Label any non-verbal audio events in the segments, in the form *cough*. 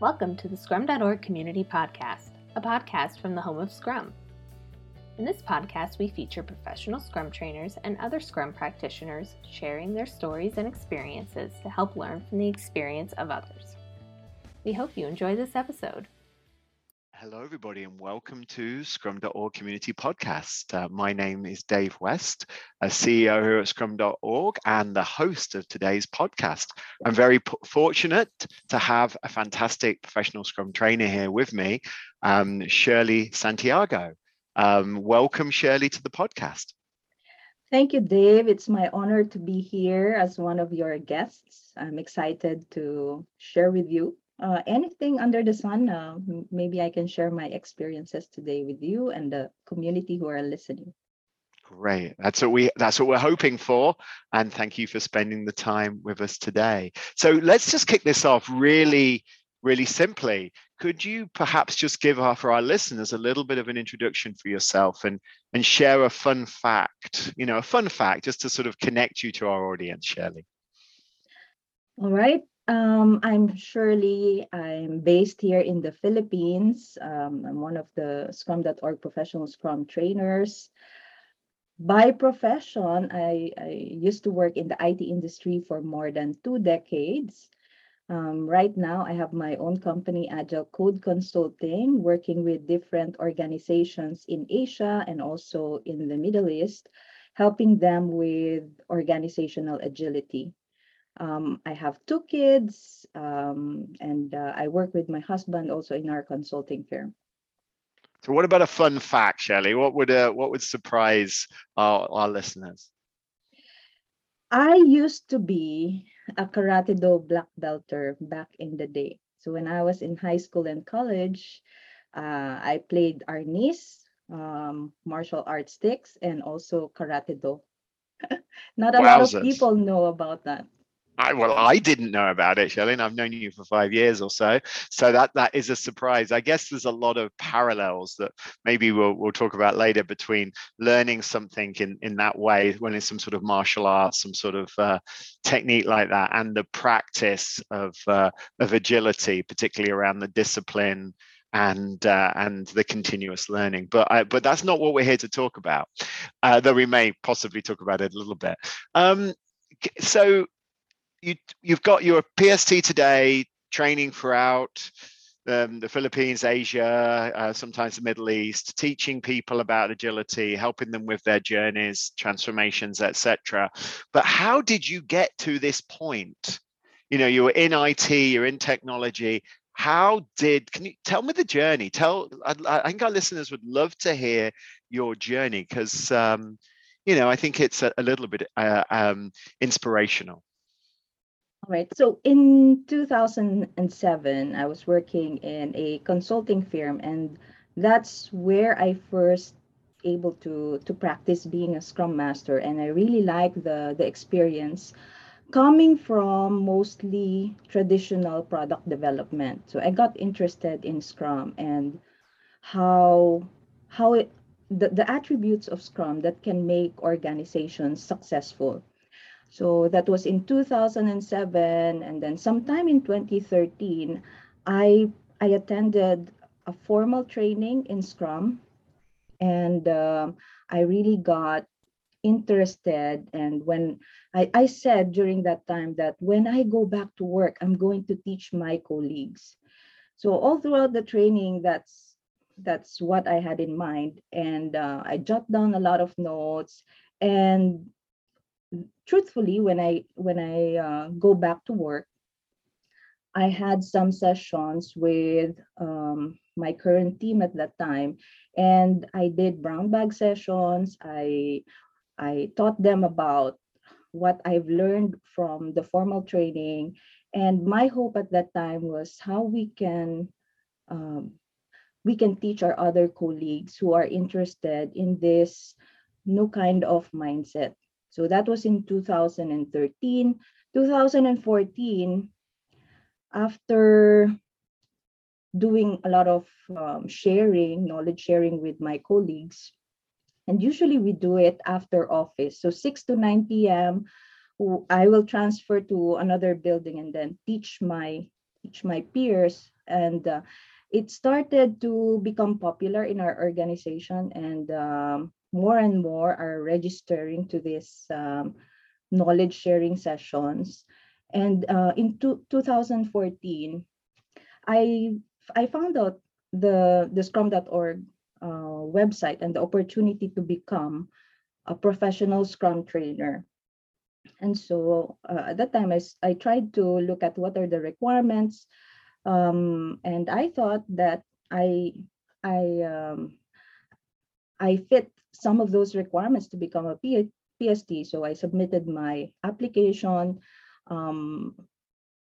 Welcome to the Scrum.org Community Podcast, a podcast from the home of Scrum. In this podcast, we feature professional Scrum trainers and other Scrum practitioners sharing their stories and experiences to help learn from the experience of others. We hope you enjoy this episode. Hello, everybody, and welcome to Scrum.org Community Podcast. Uh, my name is Dave West, a CEO here at Scrum.org and the host of today's podcast. I'm very p- fortunate to have a fantastic professional Scrum trainer here with me, um, Shirley Santiago. Um, welcome, Shirley, to the podcast. Thank you, Dave. It's my honor to be here as one of your guests. I'm excited to share with you uh, anything under the sun. Uh, maybe I can share my experiences today with you and the community who are listening. Great. That's what we that's what we're hoping for. And thank you for spending the time with us today. So let's just kick this off really, really simply. Could you perhaps just give our, for our listeners a little bit of an introduction for yourself and and share a fun fact, you know, a fun fact just to sort of connect you to our audience, Shirley? All right. Um, I'm Shirley. I'm based here in the Philippines. Um, I'm one of the Scrum.org professional Scrum trainers. By profession, I, I, used to work in the IT industry for more than two decades. Um, right now, I have my own company, Agile Code Consulting, working with different organizations in Asia and also in the Middle East, helping them with organizational agility. Um, I have two kids, um, and uh, I work with my husband also in our consulting firm. So, what about a fun fact, Shirley? What would uh, what would surprise our, our listeners? I used to be a karate do black belter back in the day. So when I was in high school and college, uh, I played arnis, um, martial arts sticks, and also karate do. *laughs* Not a Wowzers. lot of people know about that. I, well, I didn't know about it, Shirley, and I've known you for five years or so. So that that is a surprise. I guess there's a lot of parallels that maybe we'll we'll talk about later between learning something in in that way, when it's some sort of martial arts, some sort of uh, technique like that, and the practice of uh, of agility, particularly around the discipline and uh, and the continuous learning. But I, but that's not what we're here to talk about. Uh, though we may possibly talk about it a little bit. Um, so you you've got your PST today training throughout um, the Philippines, Asia, uh, sometimes the Middle East, teaching people about agility, helping them with their journeys, transformations, etc. But how did you get to this point? You know, you were in IT, you're in technology. How did? Can you tell me the journey? Tell. I, I think our listeners would love to hear your journey because, um, you know, I think it's a, a little bit uh, um, inspirational. All right. So in 2007, I was working in a consulting firm, and that's where I first able to to practice being a scrum master and i really like the the experience coming from mostly traditional product development so i got interested in scrum and how how it the, the attributes of scrum that can make organizations successful so that was in 2007. And then sometime in 2013, I, I attended a formal training in Scrum. And uh, I really got interested. And when I, I said during that time that when I go back to work, I'm going to teach my colleagues. So all throughout the training, that's that's what I had in mind. And uh, I jot down a lot of notes. And truthfully, when I when I uh, go back to work, I had some sessions with um, my current team at that time, and I did brown bag sessions. I I taught them about what I've learned from the formal training, and my hope at that time was how we can um, we can teach our other colleagues who are interested in this new kind of mindset so that was in 2013. 2014, after doing a lot of um, sharing, knowledge sharing with my colleagues, and usually we do it after office. So 6 to 9 p.m., I will transfer to another building and then teach my teach my peers and uh, it started to become popular in our organization and um, more and more are registering to this um, knowledge sharing sessions. And uh, in two, 2014 i i found out the the scrum.org uh, website and the opportunity to become a professional scrum trainer. And so uh, at that time I, I tried to look at what are the requirements um, and i thought that i i um, i fit some of those requirements to become a pst so i submitted my application um,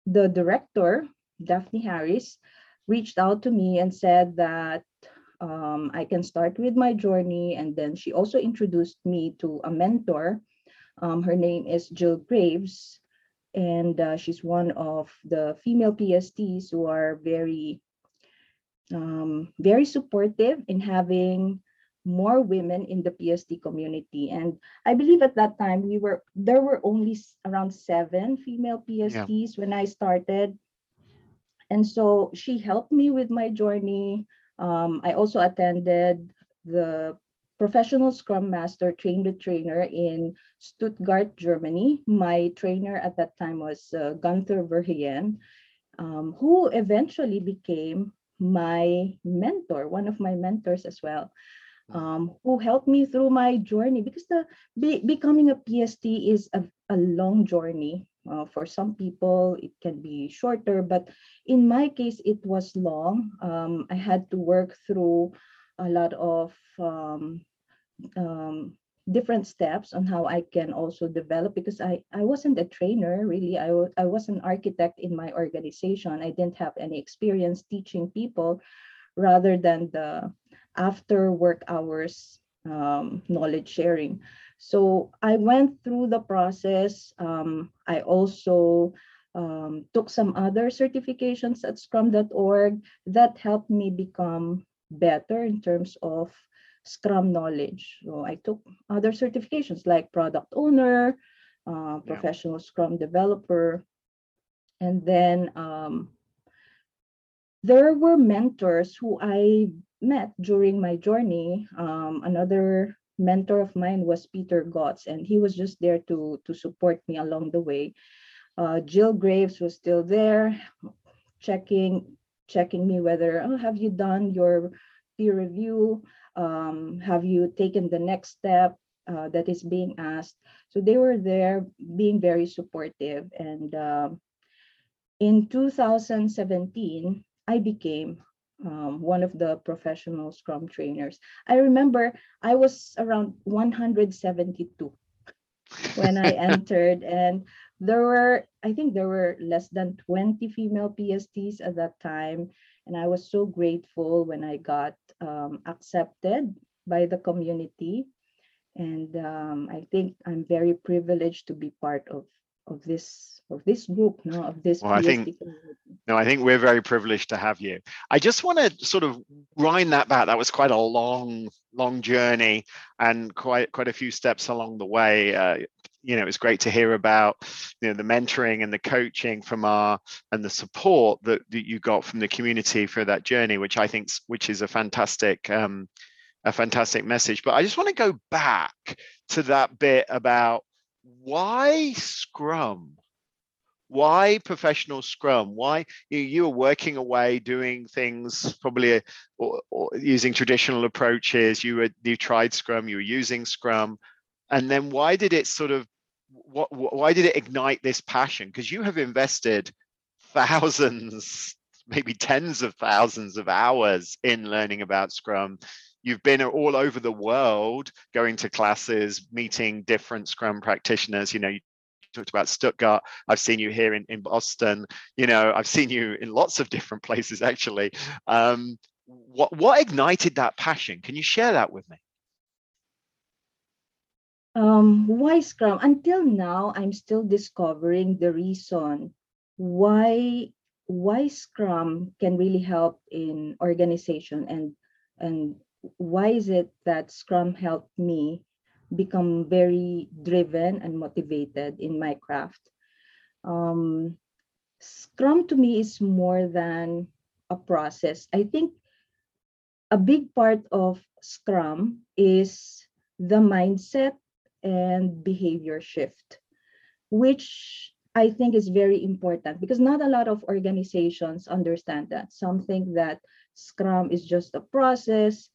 the director daphne harris reached out to me and said that um, I can start with my journey. And then she also introduced me to a mentor. Um, her name is Jill Graves, and uh, she's one of the female PSTs who are very, um, very supportive in having more women in the PST community. And I believe at that time we were there were only around seven female PSTs yeah. when I started. And so she helped me with my journey. Um, I also attended the professional scrum master trained the trainer in Stuttgart, Germany. My trainer at that time was uh, Gunther Verheyen, um, who eventually became my mentor, one of my mentors as well, um, who helped me through my journey because the be, becoming a PST is a, a long journey. Uh, for some people, it can be shorter, but in my case, it was long. Um, I had to work through a lot of um, um, different steps on how I can also develop because I, I wasn't a trainer really. I, I was an architect in my organization. I didn't have any experience teaching people rather than the after work hours um, knowledge sharing. So I went through the process. Um, I also um, took some other certifications at scrum.org that helped me become better in terms of Scrum knowledge. So I took other certifications like product owner, uh, professional yeah. Scrum developer, and then um, there were mentors who I met during my journey. Um, another mentor of mine was Peter Gotts, and he was just there to, to support me along the way. Uh, Jill Graves was still there, checking checking me whether oh have you done your peer review um, have you taken the next step uh, that is being asked so they were there being very supportive and uh, in 2017 i became um, one of the professional Scrum trainers. I remember I was around 172 when I *laughs* entered, and there were, I think there were less than 20 female PSTs at that time. And I was so grateful when I got um, accepted by the community. And um, I think I'm very privileged to be part of of this of this group no of this well, I think no I think we're very privileged to have you. I just want to sort of wind that back. That was quite a long long journey and quite quite a few steps along the way. Uh, you know it's great to hear about you know the mentoring and the coaching from our and the support that, that you got from the community for that journey which I think which is a fantastic um, a fantastic message. But I just want to go back to that bit about why Scrum? Why professional Scrum? Why you, were working away doing things probably uh, or, or using traditional approaches. You were you tried Scrum. You were using Scrum, and then why did it sort of what why did it ignite this passion? Because you have invested thousands maybe tens of thousands of hours in learning about Scrum you've been all over the world going to classes meeting different scrum practitioners you know you talked about stuttgart i've seen you here in, in boston you know i've seen you in lots of different *laughs* places actually. Um, what what ignited that passion? Can you share that with me? Um, why scrum? Until now i'm still discovering the reason why why scrum can really help in organization and and why is it that Scrum helped me become very driven and motivated in my craft? Um, Scrum to me is more than a process. I think a big part of Scrum is the mindset and behavior shift, which I think is very important because not a lot of organizations understand that. Some think that Scrum is just a process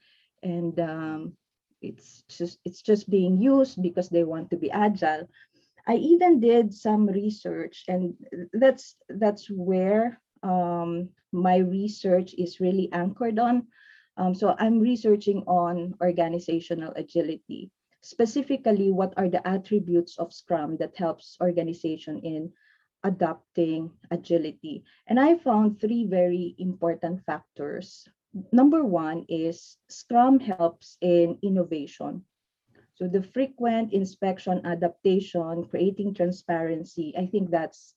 and um, it's just it's just being used because they want to be agile. I even did some research, and that's that's where um, my research is really anchored on. Um, so I'm researching on organizational agility specifically what are the attributes of scrum that helps organization in adopting agility and i found three very important factors number one is scrum helps in innovation so the frequent inspection adaptation creating transparency i think that's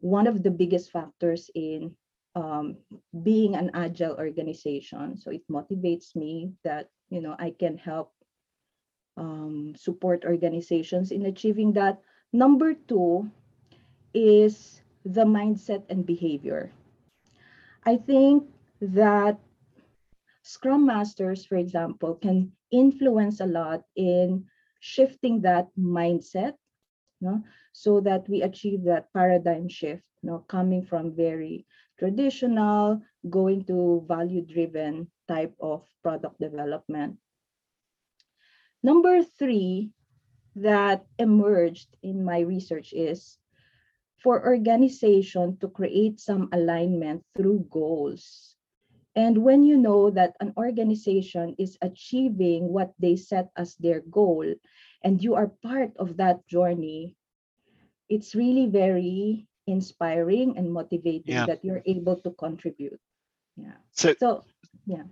one of the biggest factors in um, being an agile organization so it motivates me that you know i can help um, support organizations in achieving that. Number two is the mindset and behavior. I think that Scrum Masters, for example, can influence a lot in shifting that mindset so that we achieve that paradigm shift, coming from very traditional, going to value driven type of product development. Number three that emerged in my research is for organization to create some alignment through goals. And when you know that an organization is achieving what they set as their goal, and you are part of that journey, it's really very inspiring and motivating yeah. that you're able to contribute. Yeah. So, so yeah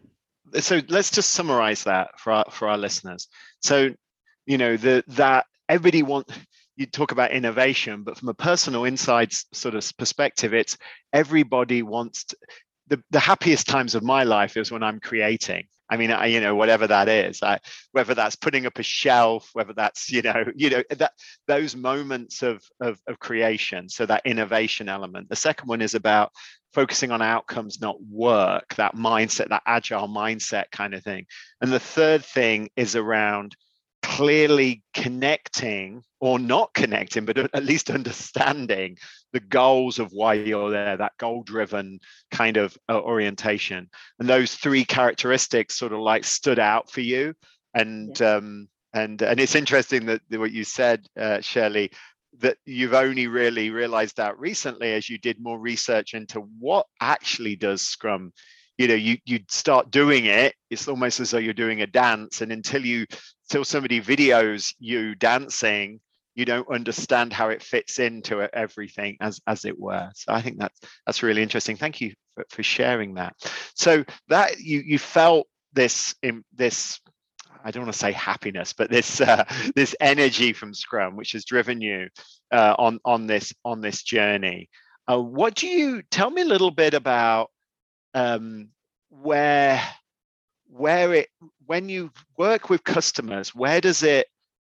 so let's just summarize that for our, for our listeners. So, you know, the that everybody want you talk about innovation, but from a personal inside sort of perspective, it's everybody wants to, the, the happiest times of my life is when I'm creating. I mean, I, you know, whatever that is, I, whether that's putting up a shelf, whether that's, you know, *laughs* you know, that those moments of, of, of creation. So that innovation element. The second one is about focusing on outcomes, not work, that mindset, that agile mindset kind of thing. And the third thing is around clearly connecting or not connecting, but at least understanding the goals of why you're there, that goal driven kind of uh, orientation. And those three characteristics sort of like stood out for you. And, yeah. um, and, and it's interesting that what you said, uh, Shirley, that you've only really realized that recently as you did more research into what actually does scrum you know you you start doing it it's almost as though you're doing a dance and until you till somebody videos you dancing you don't understand how it fits into everything as as it were. So i think that's that's really interesting. Thank you for, for sharing that. So that you you felt this in this I don't want to say happiness, but this uh, this energy from Scrum, which has driven you uh, on on this on this journey. Uh, what do you tell me a little bit about um, where where it when you work with customers? Where does it?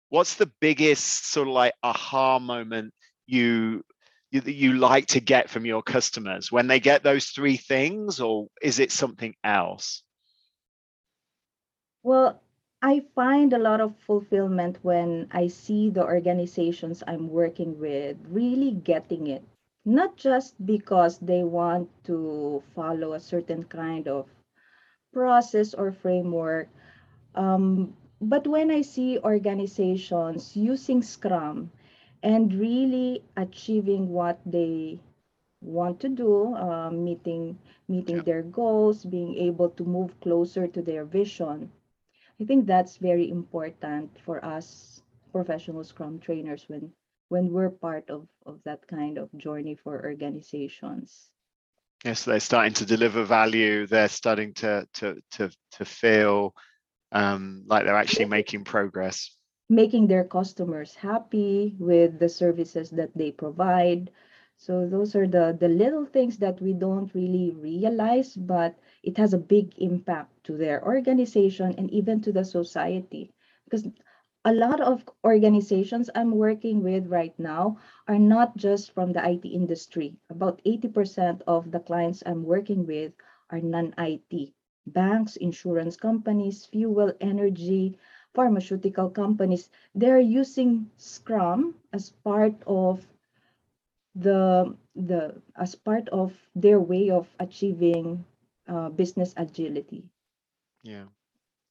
What's the biggest sort of like aha moment you you, you like to get from your customers when they get those three things, or is it something else? Well, I find a lot of fulfillment when I see the organizations I'm working with really getting it. Not just because they want to follow a certain kind of process or framework, um, but when I see organizations using Scrum and really achieving what they want to do, uh, meeting meeting their goals, being able to move closer to their vision I think that's very important for us professional scrum trainers when when we're part of, of that kind of journey for organizations. Yes, they're starting to deliver value. They're starting to to to to feel um, like they're actually making progress. Making their customers happy with the services that they provide. So those are the the little things that we don't really realize, but it has a big impact to their organization and even to the society because a lot of organizations I'm working with right now are not just from the IT industry. About 80% of the clients I'm working with are non-IT. Banks, insurance companies, fuel, energy, pharmaceutical companies, they're using Scrum as part of the the as part of their way of achieving uh, business agility. Yeah,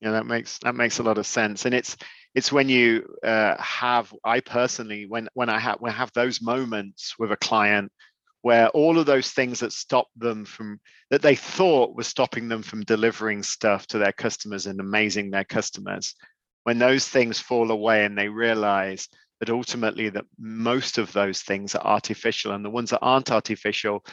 yeah, that makes that makes a lot of sense, and it's it's when you uh, have I personally when when I have when I have those moments with a client where all of those things that stop them from that they thought were stopping them from delivering stuff to their customers and amazing their customers when those things fall away and they realize that ultimately that most of those things are artificial and the ones that aren't artificial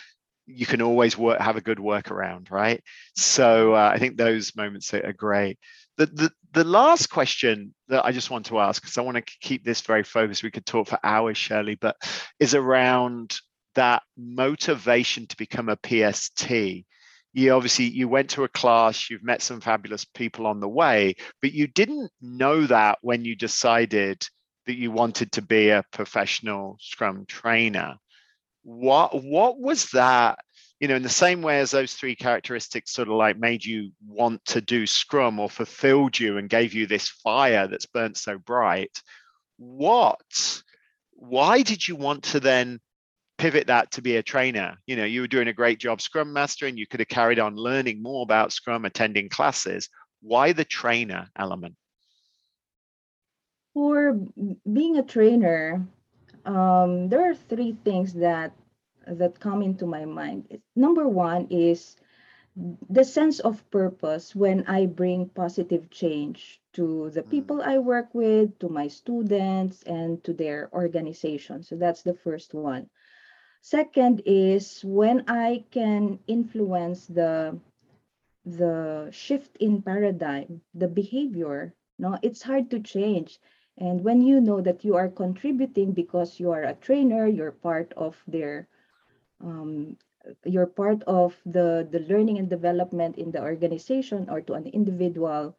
you can always work have a good workaround right? So uh, i think those moments are, great. The, the the last question that i just want to ask because i want to keep this very focused we could talk for hours shirley but is around that motivation to become a pst you obviously you went to a class you've met some fabulous people on the way but you didn't know that when you decided that you wanted to be a professional scrum trainer. What what was that you know in the same way as those three characteristics sort of like made you want to do scrum or fulfilled you and gave you this fire that's burnt so bright what why did you want to then pivot that to be a trainer. You know you were doing a great job scrum mastering you could have carried on learning more about scrum attending classes. Why the trainer element? For being a trainer um, there are three things that that come into my mind. Number one is the sense of purpose when i bring positive change to the mm. people i work with to my students and to their organization. So that's the first one Second is when I can influence the the shift in paradigm, the behavior. No, it's hard to change. And when you know that you are contributing because you are a trainer, you're part of their um, you're part of the the learning and development in the organization or to an individual,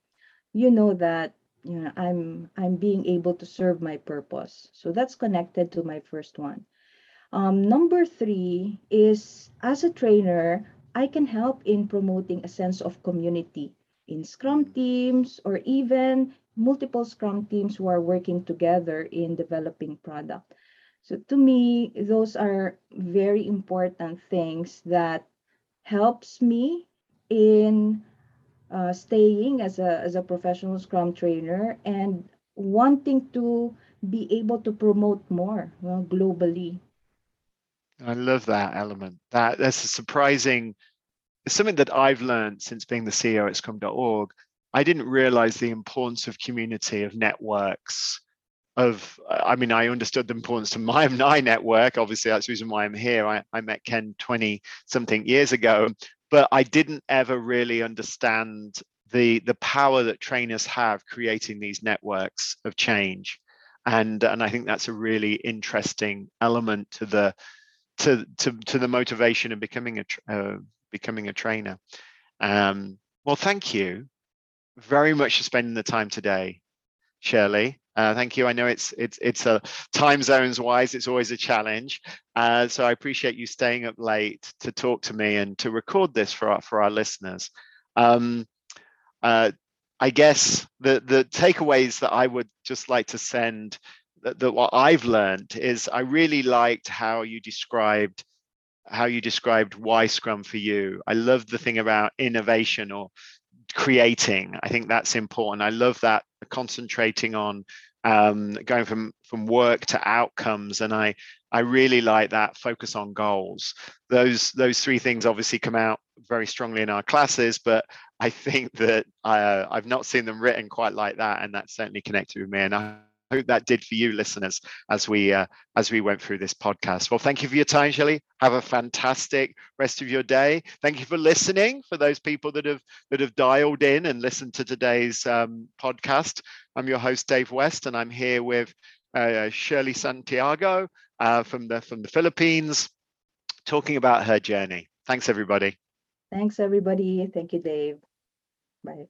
you know that you know I'm I'm being able to serve my purpose. So that's connected to my first one. Um, number three is as a trainer, I can help in promoting a sense of community in Scrum teams or even multiple Scrum teams who are working together in developing product. So to me, those are very important things that helps me in uh, staying as a, as a professional Scrum trainer and wanting to be able to promote more well, globally I love that element. That that's a surprising. It's something that I've learned since being the CEO at Scrum.org. I didn't realize the importance of community, of networks, of I mean, I understood the importance to my *laughs* my network. Obviously, that's the reason why I'm here. I, I met Ken 20 something years ago, but I didn't ever really understand the the power that trainers have creating these networks of change. And and I think that's a really interesting element to the to to to the motivation of becoming a uh, becoming a trainer. Um, well, thank you very much for spending the time today, Shirley. Uh, thank you. I know it's it's it's a time zones wise, it's always a challenge. Uh, so I appreciate you staying up late to talk to me and to record this for our for our listeners. Um, uh, I guess the the takeaways that I would just like to send that, that what I've learned is I really liked how you described how you described why Scrum for you. I love the thing about innovation or creating. I think that's important. I love that concentrating on um, going from from work to outcomes, and I I really like that focus on goals. Those those three things obviously come out very strongly in our classes, but I think that uh, I've not seen them written quite like that, and that's certainly connected with me. And I hope that did for you listeners as we uh, as we went through this podcast. Well thank you for your time Shirley have a fantastic rest of your day. Thank you for listening for those people that have that have dialed in and listened to today's um, podcast. I'm your host dave west and i'm here with uh, shirley santiago uh, from the from the philippines talking about her journey. Thanks everybody. Thanks everybody. Thank you dave. Bye